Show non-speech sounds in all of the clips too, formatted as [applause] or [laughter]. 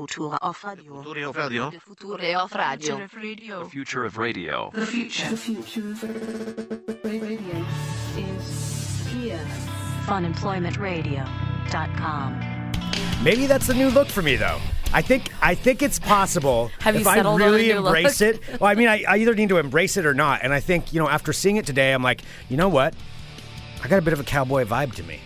Futura of Radio. Future of radio. The Future of Radio. The future of radio. The future. The future of radio is here. funemploymentradio.com. Maybe that's the new look for me, though. I think I think it's possible Have you if I settled on a really new look? embrace it. Well, I mean, I, I either need to embrace it or not. And I think you know, after seeing it today, I'm like, you know what? I got a bit of a cowboy vibe to me.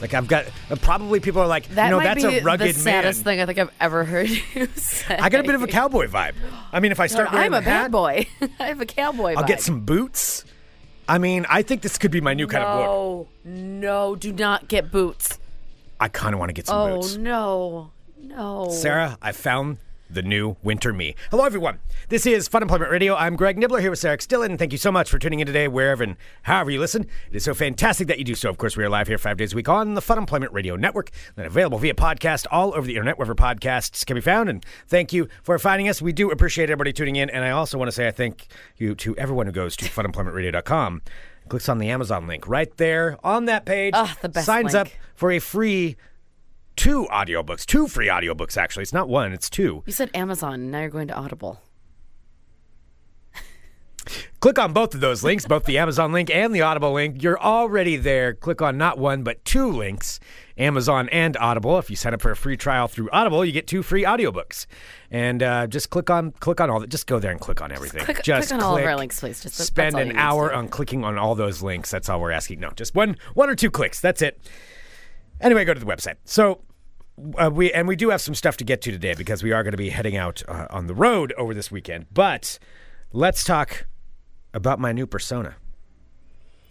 Like I've got probably people are like, That you know, that's a rugged the saddest man. thing I think I've ever heard [laughs] you say. I got a bit of a cowboy vibe. I mean, if I start I'm a bad boy. [laughs] I have a cowboy. I'll get some boots. I mean, I think this could be my new kind of look. No, no, do not get boots. I kind of want to get some Oh boots. Oh no, no. Sarah, I found the new winter me. Hello, everyone. This is Fun Employment Radio. I'm Greg Nibler here with Sarah Stillen. Thank you so much for tuning in today, wherever and however you listen. It is so fantastic that you do so. Of course, we are live here five days a week on the Fun Employment Radio Network, and available via podcast all over the internet, wherever podcasts can be found. And thank you for finding us. We do appreciate everybody tuning in. And I also want to say I thank you to everyone who goes to funemploymentradio.com. Clicks on the Amazon link right there on that page. Ah, the best Signs link. up for a free two audiobooks, two free audiobooks actually. It's not one, it's two. You said Amazon. Now you're going to Audible. Click on both of those links, both the Amazon link and the Audible link. You're already there. Click on not one, but two links, Amazon and Audible. If you sign up for a free trial through Audible, you get two free audiobooks. And uh, just click on click on all that. Just go there and click on everything. click- just click on all of our links, please. Just- spend an you need to hour on clicking on all those links. That's all we're asking. No, just one one or two clicks. That's it. Anyway, go to the website. So uh, we and we do have some stuff to get to today because we are going to be heading out uh, on the road over this weekend. But let's talk about my new persona.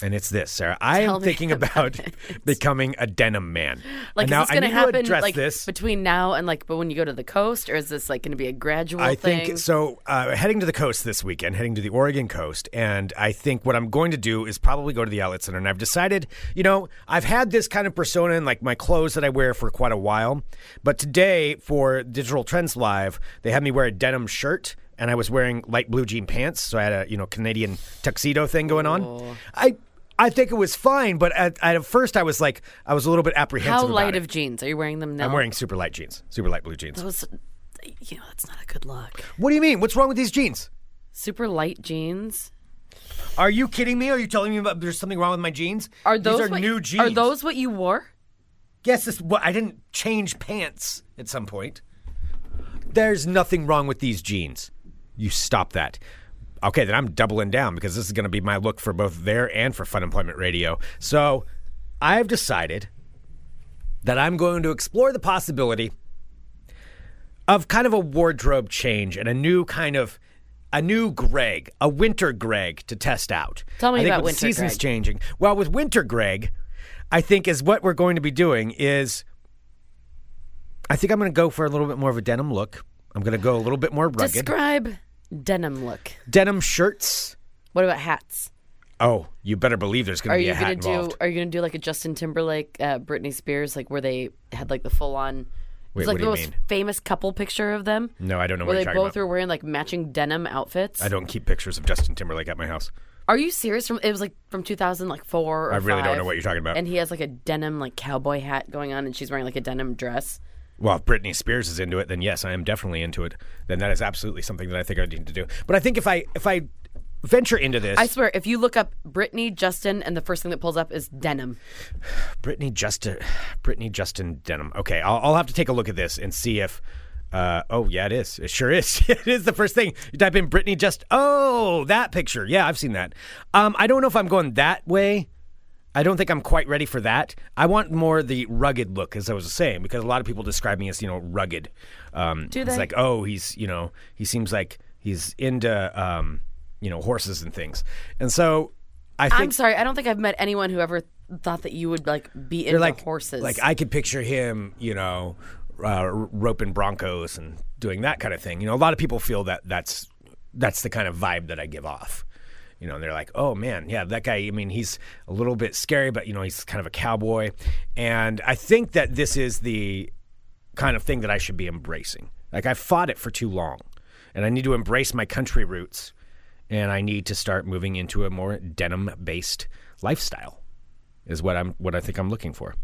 And it's this, Sarah. I Tell am thinking [laughs] about becoming a denim man. Like, and is now this going to happen like this. between now and like, but when you go to the coast, or is this like going to be a gradual I thing? think so. Uh, heading to the coast this weekend, heading to the Oregon coast, and I think what I'm going to do is probably go to the outlet center. And I've decided, you know, I've had this kind of persona in like my clothes that I wear for quite a while, but today for Digital Trends Live, they had me wear a denim shirt. And I was wearing light blue jean pants, so I had a you know Canadian tuxedo thing going on. I I think it was fine, but at, at first I was like I was a little bit apprehensive. How light it. of jeans are you wearing them now? I'm wearing super light jeans, super light blue jeans. those. You know, that's not a good look. What do you mean? What's wrong with these jeans? Super light jeans. Are you kidding me? Are you telling me about there's something wrong with my jeans? Are those These are what, new jeans. Are those what you wore? Yes, this, what, I didn't change pants at some point. There's nothing wrong with these jeans. You stop that. Okay, then I'm doubling down because this is going to be my look for both there and for Fun Employment Radio. So I've decided that I'm going to explore the possibility of kind of a wardrobe change and a new kind of a new Greg, a winter Greg to test out. Tell me I think about winter the seasons Greg. changing. Well, with winter Greg, I think is what we're going to be doing is I think I'm going to go for a little bit more of a denim look. I'm going to go a little bit more rugged. Describe denim look. denim shirts. What about hats? Oh, you better believe there's going to be you a hat gonna do? involved. Are you gonna do like a Justin Timberlake, uh, Britney Spears, like where they had like the full on? Wait, it's like what do the you most mean? famous couple picture of them. No, I don't know where what they you're talking both about. were wearing like matching denim outfits. I don't keep pictures of Justin Timberlake at my house. Are you serious? From it was like from 2000, like four. Or I really don't know what you're talking about. And he has like a denim like cowboy hat going on, and she's wearing like a denim dress. Well, if Britney Spears is into it, then yes, I am definitely into it. Then that is absolutely something that I think I need to do. But I think if I if I venture into this, I swear, if you look up Britney Justin, and the first thing that pulls up is denim. [sighs] Britney Justin, [sighs] Britney Justin Denim. Okay, I'll, I'll have to take a look at this and see if. Uh, oh yeah, it is. It sure is. [laughs] it is the first thing you type in. Britney just. Oh, that picture. Yeah, I've seen that. Um, I don't know if I'm going that way. I don't think I'm quite ready for that. I want more the rugged look, as I was saying, because a lot of people describe me as you know rugged. Um, Do It's like, oh, he's you know he seems like he's into um, you know horses and things, and so I think I'm sorry, I don't think I've met anyone who ever thought that you would like be into like horses. Like I could picture him, you know, uh, roping broncos and doing that kind of thing. You know, a lot of people feel that that's that's the kind of vibe that I give off. You know, and they're like, "Oh man, yeah, that guy. I mean, he's a little bit scary, but you know, he's kind of a cowboy." And I think that this is the kind of thing that I should be embracing. Like I've fought it for too long, and I need to embrace my country roots, and I need to start moving into a more denim-based lifestyle. is what I'm what I think I'm looking for.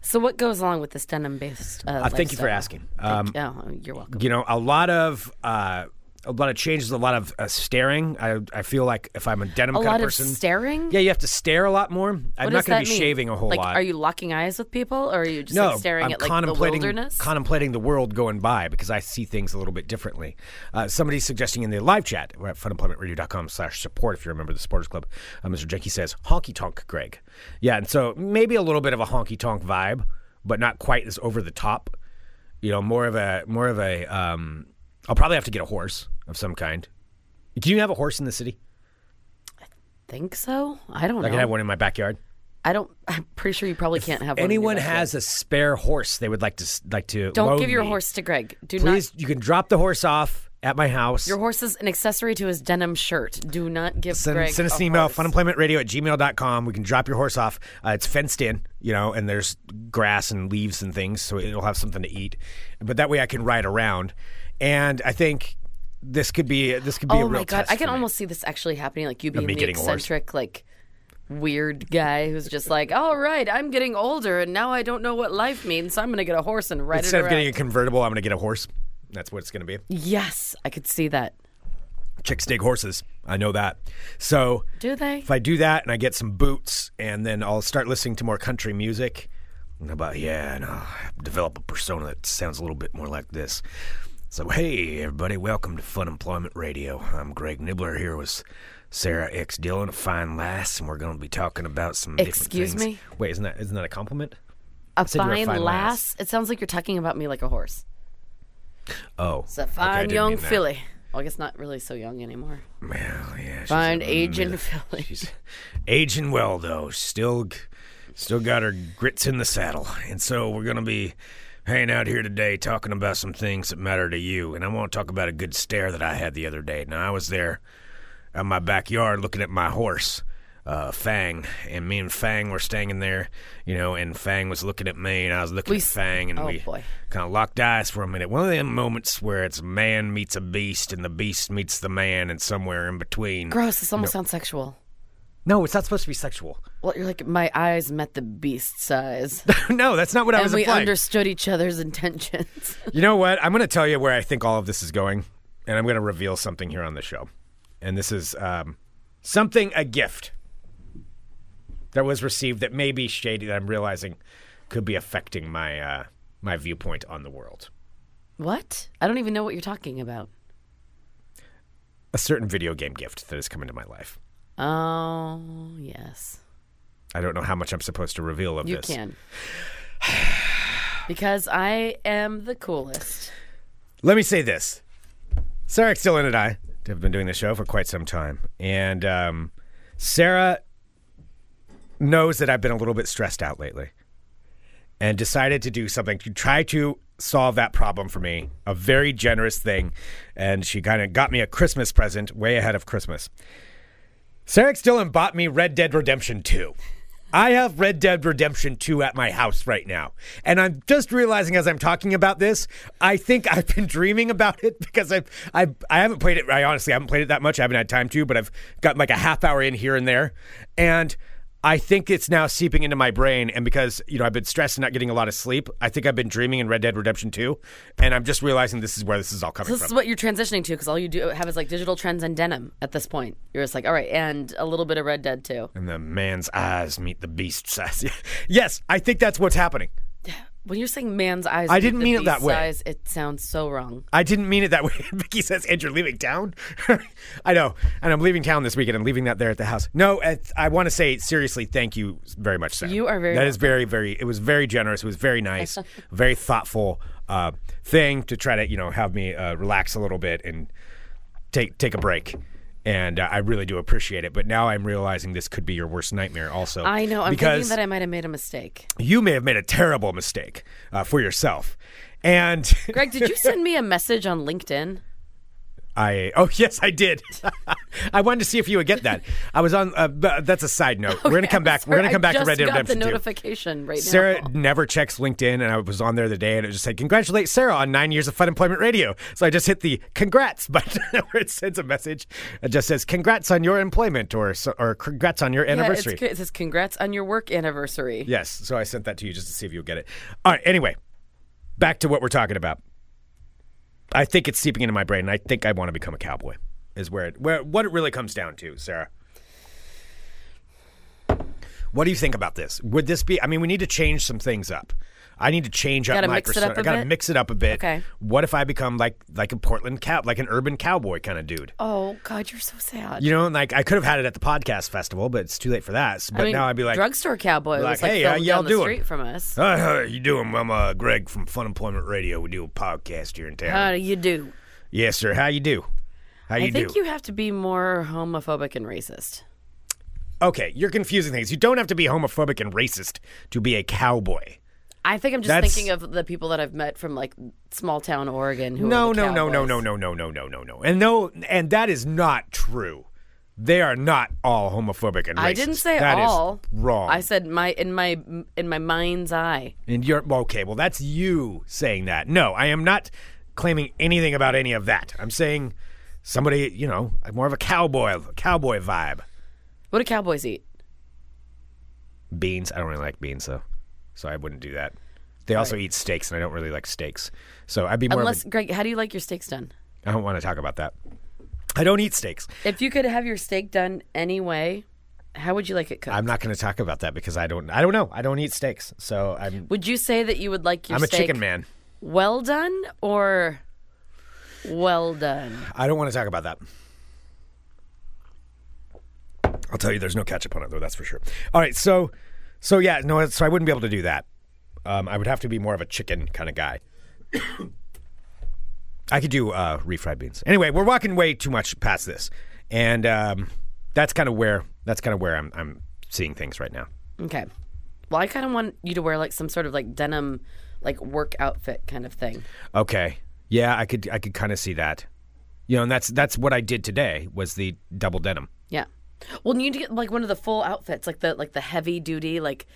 So what goes along with this denim based? Uh, Uh, thank you for asking. Um, oh, you're welcome. you know, a lot of uh, a lot of changes, a lot of uh, staring. I I feel like if I'm a denim A kind lot of of person, staring. yeah, you have to stare a lot more. I'm What not going to be mean? shaving a whole like, lot. Are you locking eyes with people, or are you just no, like, staring I'm at like the contemplating wilderness? contemplating the world going by because I see things a little bit differently. Uh, somebody's suggesting in the live chat, we're at funemploymentradio.com slash support if you're a member of the supporters club. Uh, Mr. Jenke says honky tonk, Greg. Yeah, and so maybe a little bit of a honky tonk vibe, but not quite as over the top. You know, more of a more of a. Um, I'll probably have to get a horse of some kind. Can you have a horse in the city? I think so? I don't I know. can have one in my backyard. I don't. I'm pretty sure you probably can't have. one Anyone has a spare horse they would like to like to Don't give your me, horse to Greg. Do Please, not. you can drop the horse off at my house. Your horse is an accessory to his denim shirt. Do not give send, Greg send us a an email, horse. funemploymentradio at gmail.com. We can drop your horse off. Uh, it's fenced in, you know, and there's grass and leaves and things, so it'll have something to eat. But that way I can ride around. And I think this could be this could be a Oh real my god! I can almost see this actually happening. Like you being the a eccentric, like weird guy who's just like, "All right, I'm getting older, and now I don't know what life means, so I'm going to get a horse and ride around. Instead it of getting a convertible, I'm going to get a horse. That's what it's going to be. yes, I could see that. Chicks dig horses. I know that. So Do they? if I do that and I get some boots and then I'll start listening to more country music, and about yeah, and I'll develop a persona that sounds a little bit more like this. So hey everybody, welcome to Fun Employment Radio. I'm Greg Nibler here with Sarah X Dillon, a fine lass, and we're going to be talking about some. different Excuse me? Wait, isn't that isn't that a compliment? A you're a fine, fine lass. It sounds like you're talking about me like a horse. Oh, It's a fine didn't young filly. Well, I guess not really so young anymore. Well, yeah, Fine aging filly. She's aging well though. Still, still got her grits in the saddle, and so we're gonna be hanging out here today talking about some things that matter to you. And I want to talk about a good stare that I had the other day. Now I was there in my backyard looking at my horse. Uh, Fang and me and Fang were staying in there, you know, and Fang was looking at me and I was looking We at Fang and oh, we kind of locked eyes for a minute. One of them moments where it's man meets a beast and the beast meets the man and somewhere in between. Gross. This almost sounds sexual. No, it's not supposed to be sexual. Well, you're like my eyes met the beast's [laughs] eyes, no, that's not what I was. and we implying. understood each other's intentions. [laughs] you know what? I'm going to tell you where I think all of this is going, and I'm going to reveal something here on the show. And this is um, something a gift that was received that may be shady that I'm realizing could be affecting my uh, my viewpoint on the world. what? I don't even know what you're talking about. A certain video game gift that has come into my life. Oh yes, I don't know how much I'm supposed to reveal of you this. You can. [sighs] because I am the coolest. Let me say this. Sarah Dillon and I have been doing the show for quite some time. And um, Sarah knows that I've been a little bit stressed out lately and decided to do something to try to solve that problem for me. A very generous thing. And she kind of got me a Christmas present way ahead of Christmas. Sarah Dillon bought me Red Dead Redemption 2. I have Red Dead Redemption 2 at my house right now. And I'm just realizing as I'm talking about this, I think I've been dreaming about it because I've, I've, I haven't played it. I honestly haven't played it that much. I haven't had time to, but I've got like a half hour in here and there. And I think it's now seeping into my brain. And because, you know, I've been stressed and not getting a lot of sleep, I think I've been dreaming in Red Dead Redemption 2. And I'm just realizing this is where this is all coming So this from. is what you're transitioning to because all you do have is like digital trends and denim at this point. You're just like, all right, and a little bit of Red Dead 2. and the man's eyes meet the beast's eyes. [laughs] yes, I think that's what's happening. When you're saying man's eyes, I didn't mean it that way. Eyes, it sounds so wrong. I didn't mean it that way. [laughs] Vicky says, and you're leaving town? [laughs] I know. And I'm leaving town this weekend. I'm leaving that there at the house. No, I want to say seriously, thank you very much, Sarah. You are very That is very, very, it was very generous. It was very nice, [laughs] very thoughtful uh, thing to try to, you know, have me uh, relax a little bit and take take a break. And uh, I really do appreciate it. But now I'm realizing this could be your worst nightmare also. I know. I'm because thinking that I might have made a mistake. you may have made a terrible mistake uh, for yourself. And Greg, did you [laughs] send me a message on LinkedIn? I oh [laughs] yes I did. [laughs] I wanted to see if you would get that. I was on. Uh, but that's a side note. We're gonna come back. We're gonna come back I to Red Dead just got the Redemption 2. notification right Sarah never checks LinkedIn, and I was on there the day, and it just said, "Congratulate Sarah on nine years of Fun Employment Radio." So I just hit the "Congrats" button, [laughs] where it sends a message. It just says, "Congrats on your employment," or or "Congrats on your Yeah, anniversary." good. it says congrats on your work anniversary. Yes. So I sent that to you just to see if you'll get it. All right. Anyway, back to what we're talking about. I think it's seeping into my brain, I think I want to become a cowboy. Is where it where what it really comes down to, Sarah. What do you think about this? Would this be? I mean, we need to change some things up. I need to change up Gotta my mix persona. up I gotta bit? mix it up a bit. Okay. What if I become like like a Portland cow, like an urban cowboy kind of dude? Oh God, you're so sad. You know, like I could have had it at the podcast festival, but it's too late for that. But I mean, now I'd be like, drugstore cowboy be was like, like "Hey, how y'all doing?" street from us. "Hi, how you doing? I'm uh, Greg from Fun Employment Radio. We do a podcast here in town. How do you do? yes, sir. How you do? How you do I think do? you have to be more homophobic and racist. okay, you're confusing things. You don't have to be homophobic and racist to be a cowboy. I think I'm just That's- thinking of the people that I've met from like small town Oregon who No, are the no, no, no, cowboys. no, no, no, no, no, no, no. And no, and that is not true. They are not all homophobic and racist. I didn't say That is all. wrong. I said my in my in my mind's eye. And you're okay. Well, that's you saying that. No, I am not claiming anything about any of that. I'm saying somebody, you know, more of a cowboy, cowboy vibe. What do cowboys eat? Beans. I don't really like beans though, so I wouldn't do that. They also eat steaks, and I don't really like steaks. So I'd be more. Unless of Greg, how do you like your steaks done? I don't want to talk about that. I don't eat steaks. If you could have your steak done anyway, how would you like it cooked? I'm not going to talk about that because I don't. I don't know. I don't eat steaks, so I'm. would you say that you would like your I'm a steak chicken man. well done or well done? I don't want to talk about that. I'll tell you, there's no ketchup on it though. That's for sure. All right, so, so yeah, no, so I wouldn't be able to do that. Um, I would have to be more of a chicken kind of guy. [coughs] I could do uh, refried beans. Anyway, we're walking way too much past this, and um, that's kind of where that's kind of where I'm I'm seeing things right now. Okay. Well, I kind of want you to wear like some sort of like denim, like work outfit kind of thing. Okay, yeah, I could I could kind of see that. You know, and that's that's what I did today was the double denim. Yeah. Well, you need to get like one of the full outfits, like the like the heavy duty, like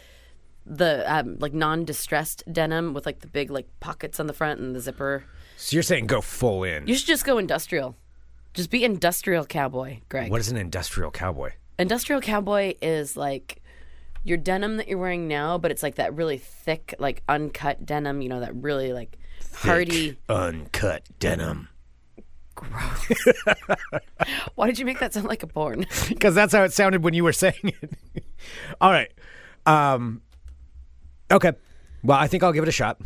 the um, like non distressed denim with like the big like pockets on the front and the zipper. So you're saying go full in? You should just go industrial. Just be industrial cowboy, Greg. What is an industrial cowboy? Industrial cowboy is like your denim that you're wearing now, but it's like that really thick, like uncut denim. You know that really like hardy. uncut denim. [laughs] Why did you make that sound like a porn? [laughs] Because that's how it sounded when you were saying it. [laughs] All right. Um, okay. Well, I think I'll give it a shot.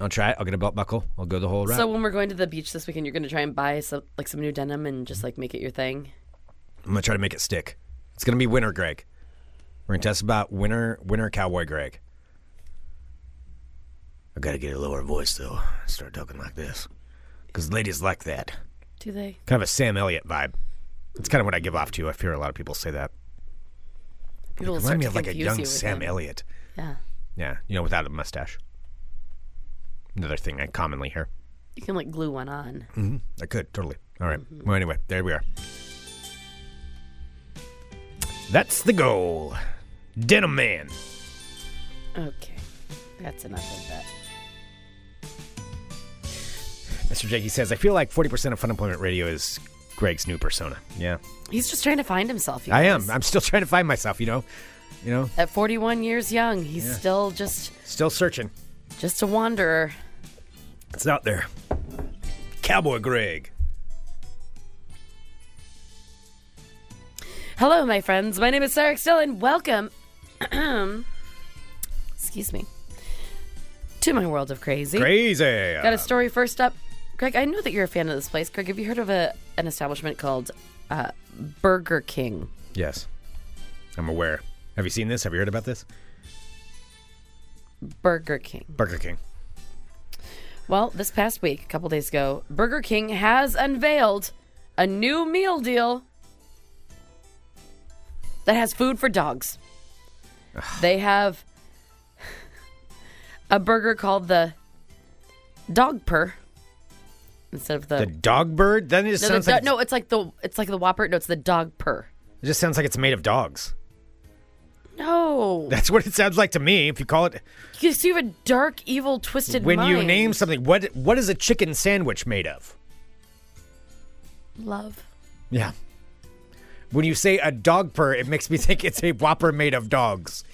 I'll try it. I'll get a belt buckle. I'll go the whole route. so when we're going to the beach this weekend, you're going to try and buy some like some new denim and just like make it your thing. I'm gonna try to make it stick. It's gonna be winter, Greg. We're gonna test about winter, winter cowboy, Greg. I gotta get a lower voice though. Start talking like this, because ladies like that. Do they? Kind of a Sam Elliott vibe. It's kind of what I give off to. I fear a lot of people say that. People will Remind me of like a young you Sam them. Elliott. Yeah. Yeah, you know, without a mustache. Another thing I commonly hear. You can like glue one on. Mm-hmm. I could totally. All right. Well, anyway, there we are. That's the goal. Denim Man. Okay. That's enough of that. Mr. Jakey says, I feel like 40% of Fun Employment Radio is Greg's new persona. Yeah. He's just trying to find himself. you I am. I'm still [laughs] trying to find myself, you know? You know, At 41 years young, he's still just still searching. just a wanderer. It's out there. Cowboy Greg. Hello, my friends. My name is Sarah Still, and welcome. [clears throat] excuse me. To my world of crazy. Crazy. Got a story first up. Greg, I know that you're a fan of this place. Greg, have you heard of a an establishment called uh, Burger King? yes. I'm aware. Have you seen this? Have you heard about this? Burger King. Burger King. Well, this past week, a couple days ago, Burger King has unveiled a new meal deal that has food for dogs. they have a burger called the Dogpper, instead of the. The dog bird? Then it just no, sounds do- like no, it's like the it's like the whopper. No, it's the Dogpper. it just sounds like it's made of dogs. No, That's what it sounds like to me. If you call it because you have a dark, evil, twisted when you mind. name something, what what is a chicken sandwich made of? love. Yeah. When you say a Dogpper, it makes me [laughs] think it's a whopper made of dogs.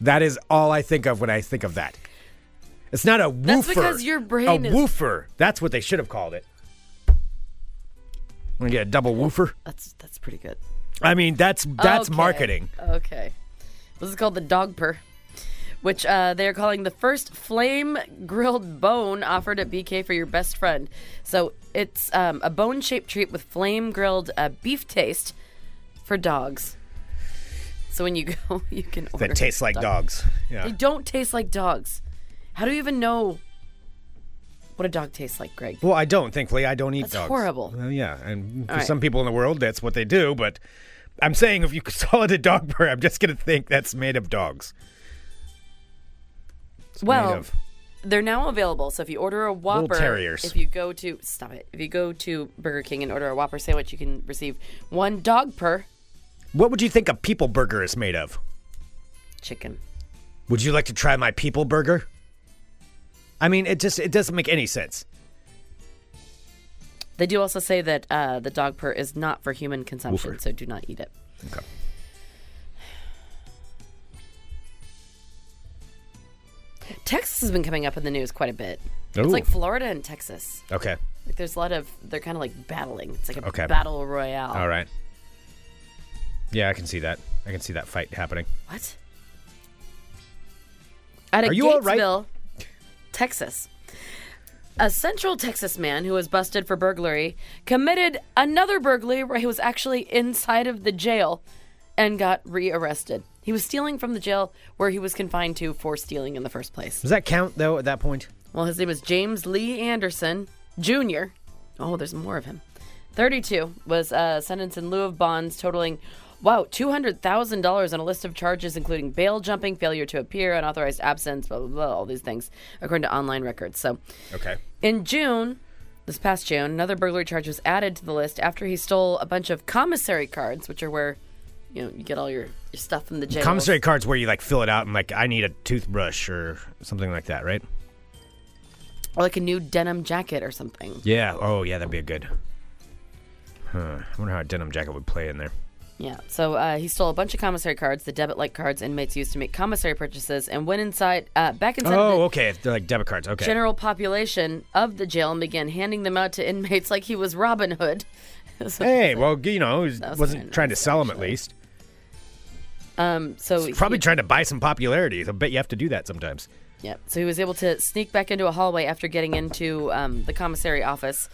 That is all I think of when I think of that. It's not a woofer. That's because your brain a is- woofer. That's what they should have called it. Want to get a double woofer? That's that's pretty good. I mean, that's that's Okay. marketing. Okay. This is called the Dogpper, which uh, they are calling the first flame grilled bone offered at BK for your best friend. So it's um, a bone shaped treat with flame grilled uh, beef taste for dogs. So when you [laughs] go, you can order. That tastes like dog- dogs. They don't taste like dogs. How do you even know what a dog tastes like, Greg? Well, I don't. Thankfully, I don't eat That's dogs. horrible. Well, yeah, and for All right. some people in the world, that's what they do. But I'm saying, if you [laughs] call it a Dogpper, I'm just gonna think that's made of dogs. It's made Well, of- They're now available. So if you order a Whopper, terriers. if you go to stop it, if you go to Burger King and order a Whopper sandwich, you can receive one Dogpper what would you think a people burger is made of? chicken. Would you like to try my people burger? I mean, it just it doesn't make any sense. They do also say that uh, the Dogpper is not for human consumption, Woofer. so do not eat it. Okay. Texas has been coming up in the news quite a bit. Ooh. It's like Florida and Texas. Okay. Like there's a lot of they're kind of like battling. It's like a Okay. battle royale. All right. Yeah, I can see that. I can see that fight happening. What? At a Are you all right? Texas. A Central Texas man who was busted for burglary committed another burglary where he was actually inside of the jail and got rearrested. He was stealing from the jail where he was confined to for stealing in the first place. Does that count though? At that point, Well, his name is James Lee Anderson Jr. Oh, there's more of him. 32 was uh, sentenced in lieu of bonds totaling, wow, $200,000 on a list of charges including bail jumping, failure to appear, unauthorized absence, blah, blah, blah, all these things, according to online records. So okay. in June, this past June, another burglary charge was added to the list after he stole a bunch of commissary cards, which are where, you know, you get all your, your stuff from the jail. Commissary cards where you like fill it out and like I need a toothbrush or something like that, right? Or like a new denim jacket or something. Yeah. Oh, yeah, that'd be a good. Huh. I wonder how a denim jacket would play in there. Yeah. So uh, he stole a bunch of commissary cards, the debit-like cards inmates used to make commissary purchases, and went inside, uh, back inside Oh, the okay. They're like debit cards. Okay. general population of the jail and began handing them out to inmates [laughs] like he was Robin Hood. [laughs] So- Hey, well, you know, he was wasn't kinda trying to sell them at least. Um. So He's Probably trying to buy some popularity. I bet you have to do that sometimes. Yeah. So he was able to sneak back into a hallway after getting into um, the commissary office,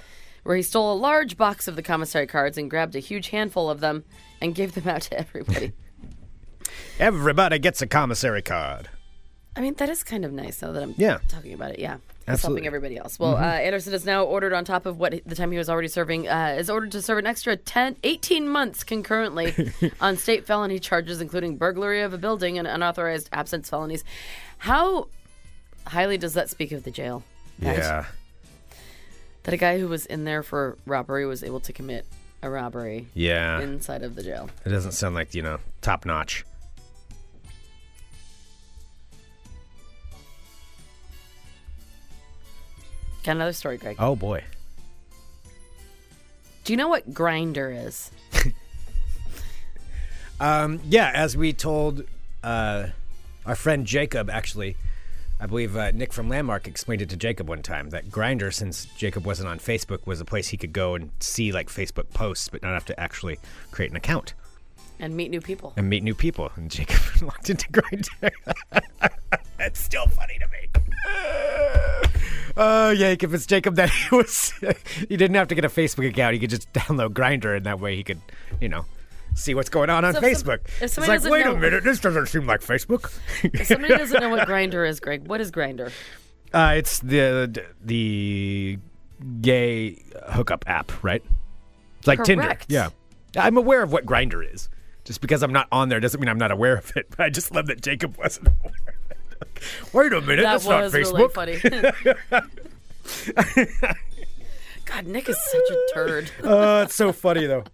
where he stole a large box of the commissary cards and grabbed a huge handful of them and gave them out to everybody. [laughs] Everybody gets a commissary card. I mean, that is kind of nice, though, that I'm Yeah. talking about it. Yeah. It's Absolutely. helping everybody else. Well, uh, Anderson is now ordered on top of what the time he was already serving, uh, is ordered to serve an extra 10, 18 months concurrently [laughs] on state felony charges, including burglary of a building and unauthorized absence felonies. How highly does that speak of the jail? That- Yeah. That a guy who was in there for robbery was able to commit a robbery Yeah. inside of the jail. It doesn't sound like, you know, top notch. Got another story, Greg. Oh, boy. Do you know what Grindr is? [laughs] Um, yeah, as we told uh, our friend Jacob, actually, I believe uh, Nick from Landmark explained it to Jacob one time that Grindr, since Jacob wasn't on Facebook, was a place he could go and see like Facebook posts, but not have to actually create an account And meet new people. and meet new people. And Jacob [laughs] logged into Grindr. [laughs] That's still funny to me. Oh, yeah, if it's Jacob, that [laughs] he was, he didn't have to get a Facebook account. He could just download Grindr, and that way he could, you know, see what's going on on So if some- Facebook. if it's somebody like, doesn't wait know- a minute, this doesn't seem like Facebook. If somebody doesn't know what Grindr is, Greg, what is Grindr? [laughs] Uh, it's the the gay hookup app, right? It's like Correct. Tinder. Yeah, I'm aware of what Grindr is. Just because I'm not on there doesn't mean I'm not aware of it. [laughs] But I just love that Jacob wasn't aware of it. [laughs] Wait a minute, That that's not was really Facebook. funny. God, Nick is such a turd. Uh, it's so funny though.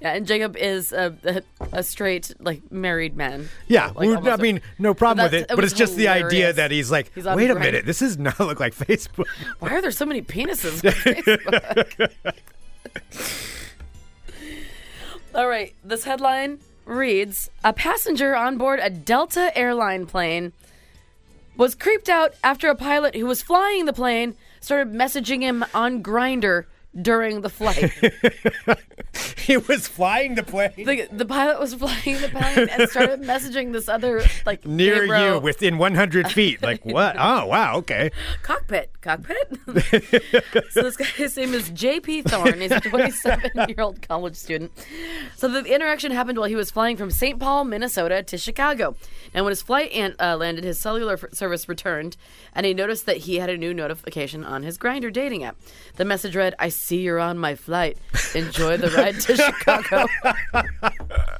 Yeah, and Jacob is a, a, a straight, like, married man. Yeah, Like, we're- I mean, no problem with it. it But it's just the idea that he's like, He's wait a minute, this does not look like Facebook. [laughs] Why are there so many penises on [laughs] Facebook? [laughs] All right, this headline reads A passenger on board a Delta airline plane was creeped out after a pilot who was flying the plane started messaging him on Grindr during the flight. [laughs] he was flying the plane the, the pilot was flying the plane and started [laughs] messaging this other like near you, within 100 feet. Like [laughs] what? Oh, wow. Okay. cockpit, cockpit. so this guy, his name is J.P. Thorne. He's a 27-year-old college student. So the interaction happened while he was flying from St. Paul, Minnesota, to Chicago. And when his flight an- uh, landed, his cellular f- service returned, and he noticed that he had a new notification on his Grindr dating app. The message read, "I see you're on my flight. Enjoy the ride to Chicago." [laughs]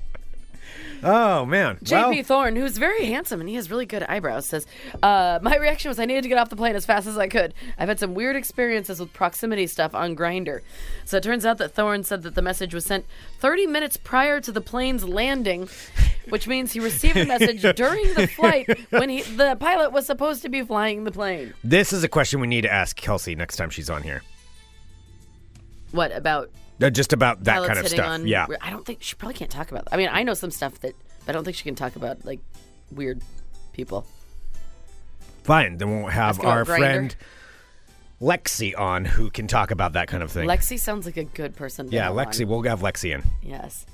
Oh man. JP Well, Thorne, who's very handsome and he has really good eyebrows, says, uh, My reaction was I needed to get off the plane as fast as I could. I've had some weird experiences with proximity stuff on Grindr. So it turns out that Thorne said that the message was sent 30 minutes prior to the plane's landing, which means he received the message [laughs] during the flight when he, the pilot was supposed to be flying the plane. this is a question we need to ask Kelsey next time she's on here. What about Uh, just about that kind of stuff. on? yeah. I don't think she probably can't talk about. That. I mean, I know some stuff that, but I don't think she can talk about like weird people. Fine. Then we'll have Ask our friend Lexi on who can talk about that kind of thing. Lexi sounds like a good person. yeah, Lexi. on. We'll have Lexi in. Yes.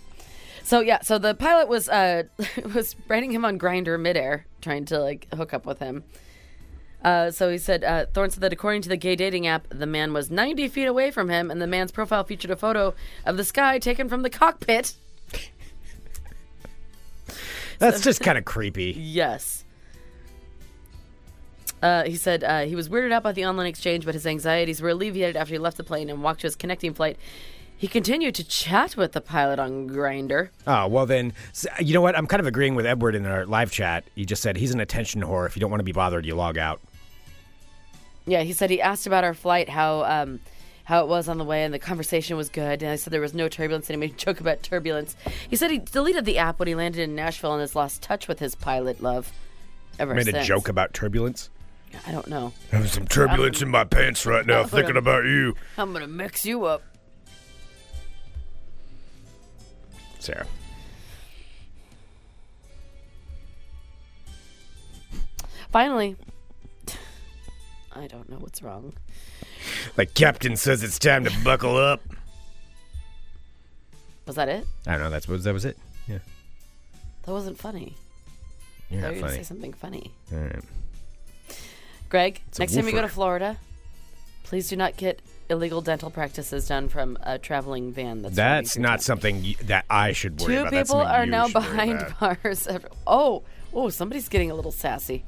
So yeah, so the pilot was uh [laughs] was writing him on Grindr midair, trying to like hook up with him. Uh, so he said, uh, Thorne said that according to the gay dating app, the man was 90 feet away from him, and the man's profile featured a photo of the sky taken from the cockpit. That's just kind of creepy. [laughs] Yes. Uh, he said uh, he was weirded out by the online exchange, but his anxieties were alleviated after he left the plane and walked to his connecting flight. He continued to chat with the pilot on Grindr. Oh, well then, you know what? I'm kind of agreeing with Edward in our live chat. He just said he's an attention whore. If you don't want to be bothered, you log out. Yeah, he said he asked about our flight, how um, how it was on the way, and the conversation was good. And I said there was no turbulence, and he made a [laughs] joke about turbulence. He said he deleted the app when he landed in Nashville and has lost touch with his pilot love ever Made since. a joke about turbulence. I don't know. Having some turbulence in my pants right now, thinking about you. I'm gonna mix you up. Sarah. Finally, I don't know what's wrong. Like Captain says, it's time to buckle up. Was that it? I don't know. That's what that was it. Yeah, That wasn't funny. you're I not you were gonna funny. say something funny. All right. Greg, a next time you go woofer. to Florida, please do not get illegal dental practices done from a traveling van. That's driving That's through not town. something y- that I should worry Two about. That's people something are you now should worry behind about. bars. Oh, oh, somebody's getting a little sassy.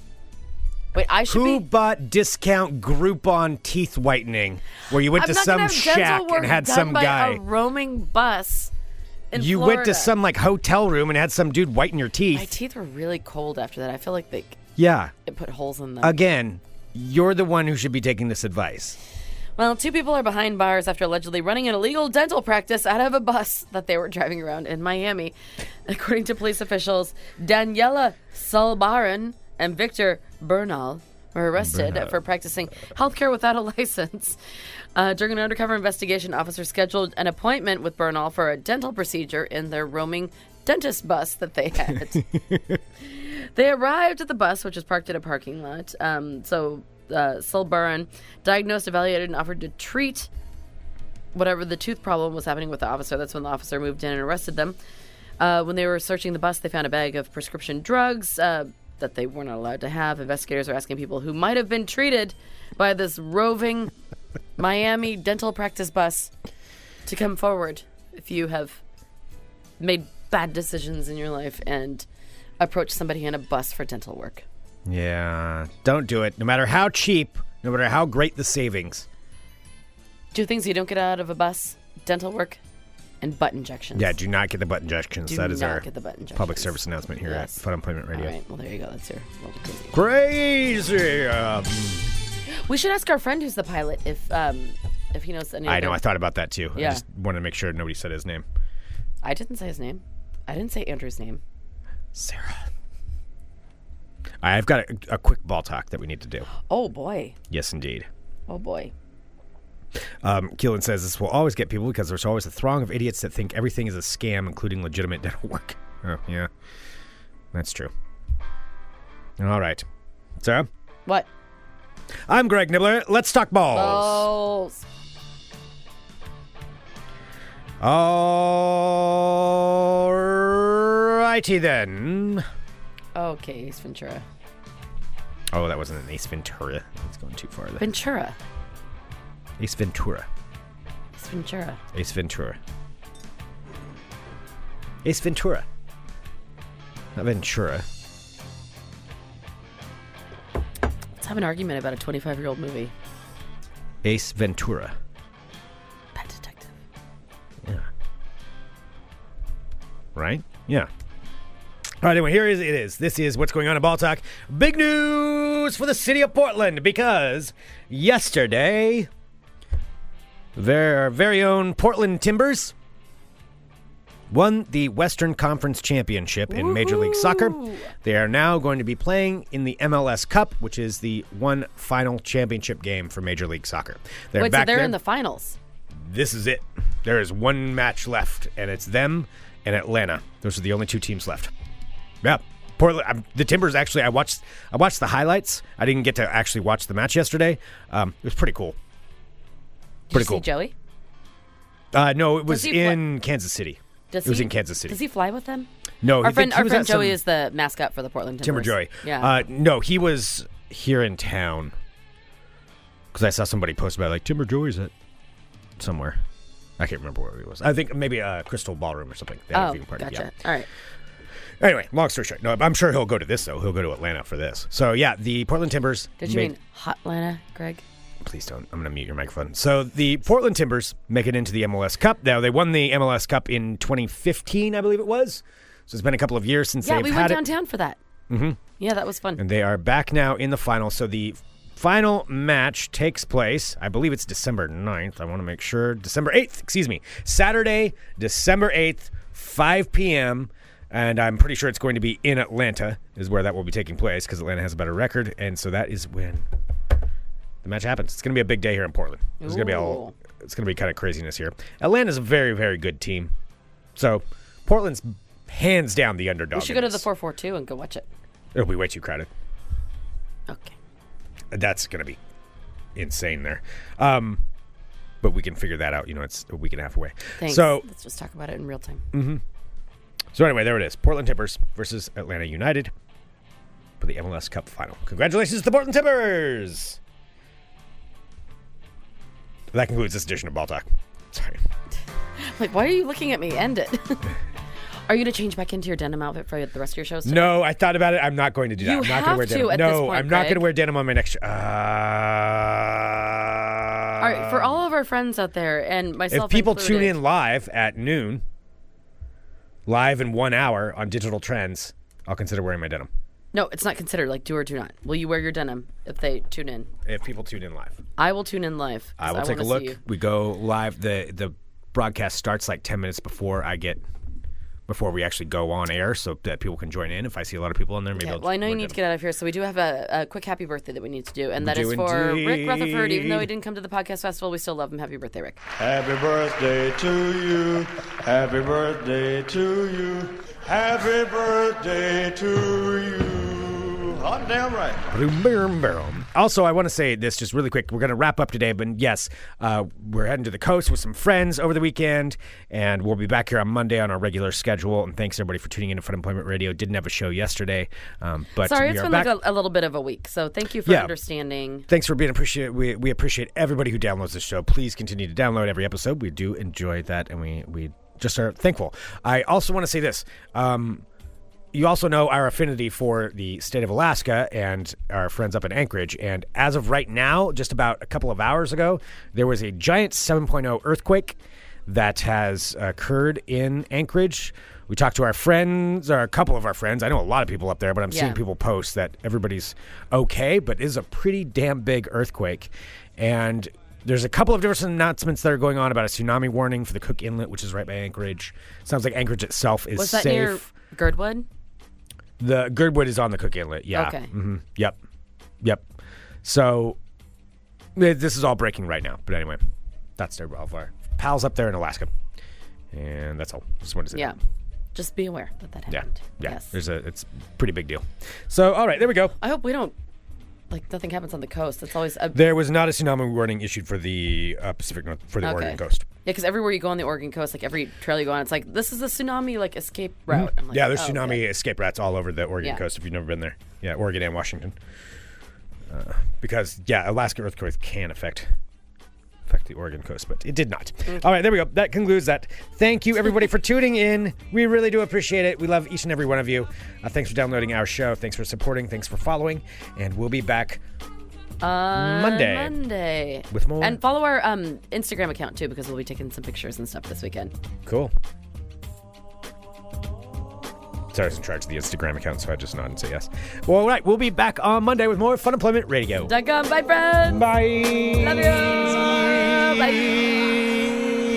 Wait, I should Who be. bought discount Groupon teeth whitening where you went I'm to not some gonna have dental shack work and had done some by guy? a roaming bus. In You went to some like hotel room and had some dude whiten your teeth. My teeth. teeth were really cold after that. I feel like they yeah. it put holes in them. Again, you're the one who should be taking this advice. Well, two people are behind bars after allegedly running an illegal dental practice out of a bus [laughs] that they were driving around in Miami. According to police officials, Daniela Salbaran and Victor Bernal were arrested for practicing healthcare without a [laughs] license. Uh, during an undercover investigation, officers scheduled an appointment with Bernal for a dental procedure in their roaming dentist bus that they had. [laughs] They arrived at the bus, which was parked at a parking lot. Um, so uh, diagnosed, evaluated, and offered to treat whatever the tooth problem was happening with the officer. That's when the officer moved in and arrested them. Uh, when they were searching the bus, they found a bag of prescription drugs uh, that they were not allowed to have. Investigators are asking people who might have been treated by this roving Miami dental practice bus to come forward if you have made bad decisions in your life and approached somebody in a bus for dental work. Yeah. Don't do it. No matter how cheap, no matter how great the savings. Two things you don't get out of a bus dental work and butt injections. Yeah, do not get the butt injections. Do that is our get the butt injections. public service announcement here Yes. at Fun Employment Radio. right, well, there you go. That's your crazy. Crazy. Um, We should ask our friend who's the pilot if um, if he knows any. I know. I thought about that too. I Yeah. just wanted to make sure nobody said his name. I didn't say his name. I didn't say Andrew's name. Sarah. I've got a, a quick ball talk that we need to do. Oh boy. Yes, indeed. Oh boy. Um, Keelan says this will always get people because there's always a throng of idiots that think everything is a scam, including legitimate [laughs] dental work. Oh, yeah. That's true. All right. Sarah? What? I'm Greg Nibler. Let's talk balls. Balls. All righty then. Okay, Ace Ventura. Oh, that wasn't an Ace Ventura. It's going too far there. Ventura. Ace Ventura. Ace Ventura. Ace Ventura. Ace Ventura. Not Ventura. Let's have an argument about a 25 year old movie. Ace Ventura. Pet Detective. Yeah. Right? Yeah. All right, anyway, here is it is. This is what's going on in Ball Talk. Big news for the city of Portland because yesterday their very own Portland Timbers won the Western Conference Championship in Major League Soccer. They are now going to be playing in the MLS Cup, which is the one final championship game for Major League Soccer. They're Wait, so back they're there in the finals. this is it. There is one match left, and it's them and Atlanta. Those are the only two teams left. Yeah, Portland. I'm, the Timbers actually. I watched. I watched the highlights. I didn't get to actually watch the match yesterday. Um, it was pretty cool. Did Pretty you cool. see Joey? Uh, no, it was he fly- in Kansas City. Does it was he- in Kansas City. Does he fly with them? no, Our friend, he our was friend at some- Joey is the mascot for the Portland Timber Timbers. Joey. Yeah. Uh, no, he was here in town because I saw somebody post about it, like Timber Joey's at somewhere. I can't remember where he was. I think maybe a Crystal Ballroom or something. They had a oh, viewing party. gotcha. Yeah. All right. Anyway, long story short, no, I'm sure he'll go to this though. He'll go to Atlanta for this. So yeah, the Portland Timbers. Did you made- mean Hotlanta, Greg? Please don't. I'm going to mute your microphone. So the Portland Timbers make it into the MLS Cup. Now they won the MLS Cup in 2015, I believe it was. So it's been a couple of years since Yeah, they've we went it, downtown for that. Mm-hmm. Yeah, that was fun. and they are back now in the final. So the final match takes place. I believe it's December 9th. I want to make sure. December 8th. Excuse me. Saturday, December 8th, 5 p.m. And I'm pretty sure it's going to be in Atlanta, is where that will be taking place because Atlanta has a better record. And so that is when the match happens. It's going to be a big day here in Portland. It's going to be all. It's going to be kind of craziness here. Atlanta's a very, very good team. So Portland's hands down the underdog. we should go to the this. 442 and go watch it. It'll be way too crowded. Okay. That's going to be insane there. Um, but we can figure that out. You know, it's a week and a half away. Thanks. So, let's just talk about it in real time. so anyway, there it is. Portland Timbers versus Atlanta United for the MLS Cup final. Congratulations to the Portland Timbers. That concludes this edition of Ball Talk. Sorry. [laughs] Like, why are you looking at me? End it. [laughs] are you going to change back into your denim outfit for the rest of your shows? today? No, I thought about it. I'm not going to do that. You I'm not going wear to denim. at no, this point, I'm not going to wear denim on my next. Uh, All right, for all of our friends out there and myself, if people tune in live at noon, live in one hour on Digital Trends, I'll consider wearing my denim. No, it's not considered like do or do not. Will you wear your denim if they tune in? If people tune in live, I will tune in live. I will take a wanna look. you. We go live. the The broadcast starts like ten minutes before I get before we actually go on air, so that people can join in. If I see a lot of people in there, maybe Yeah, I'll well, I know you need to get out of here, so we do have a, a quick happy birthday that we need to do, and that is do for Rick Rutherford. Even though he didn't come to the podcast festival, we still love him. Happy birthday, Rick! Happy birthday to you. Happy birthday to you. Happy birthday to you. Hot damn right. Also, I want to say this just really quick. We're going to wrap up today, but yes, uh, we're heading to the coast with some friends over the weekend, and we'll be back here on Monday on our regular schedule. And thanks everybody for tuning in to Fun Employment Radio. Didn't have a show yesterday, um, but Sorry, we it's are been back. like a, a little bit of a week, so thank you for Yeah. understanding. Thanks for being appreciate. We, we appreciate everybody who downloads this show. Please continue to download every episode. We do enjoy that, and we we just are thankful. I also want to say this. Um, you also know our affinity for the state of Alaska and our friends up in Anchorage. And as of right now, just about a couple of hours ago, there was a giant 7.0 earthquake that has occurred in Anchorage. We talked to our friends, or a couple of our friends. I know a lot of people up there, but I'm seeing people post that everybody's okay, but it is a pretty damn big earthquake. And there's a couple of different announcements that are going on about a tsunami warning for the Cook Inlet, which is right by Anchorage. Sounds like Anchorage itself is Was that safe. near Girdwood? The Girdwood is on the Cook Inlet. Yeah. Okay. hmm Yep. Yep. So this is all breaking right now. But anyway, that's their wildfire. Pals up there in Alaska, and that's all. Just wanted to say. Yeah. that. Just be aware that that Yeah. happened. Yeah. Yes. There's a. It's a pretty big deal. So all right, there we go. I hope we don't like nothing happens on the coast. It's always a, There was not a tsunami warning issued for the uh, Pacific North for the Okay. Oregon coast. Yeah, because everywhere you go on the Oregon coast, like every trail you go on, it's like this is a tsunami like escape route. I'm like, Mm-hmm. yeah, there's oh, tsunami okay. escape routes all over the Oregon Yeah. coast. If you've never been there, yeah, Oregon and Washington. Uh, because yeah, Alaska earthquakes can affect affect the Oregon coast, but it did not. Mm. All right, there we go. That concludes that. Thank you everybody for tuning in. We really do appreciate it. We love each and every one of you. Uh, thanks for downloading our show. Thanks for supporting. Thanks for following, and we'll be back On Monday. Monday. With more. And follow our um, Instagram account too, because we'll be taking some pictures and stuff this weekend. Cool. Sarah's in charge of the Instagram account, so I just nod and say yes. Well, all right, we'll be back on Monday with more Fun Employment Radio. Dot com. Bye, friends. Bye. Love you. Bye.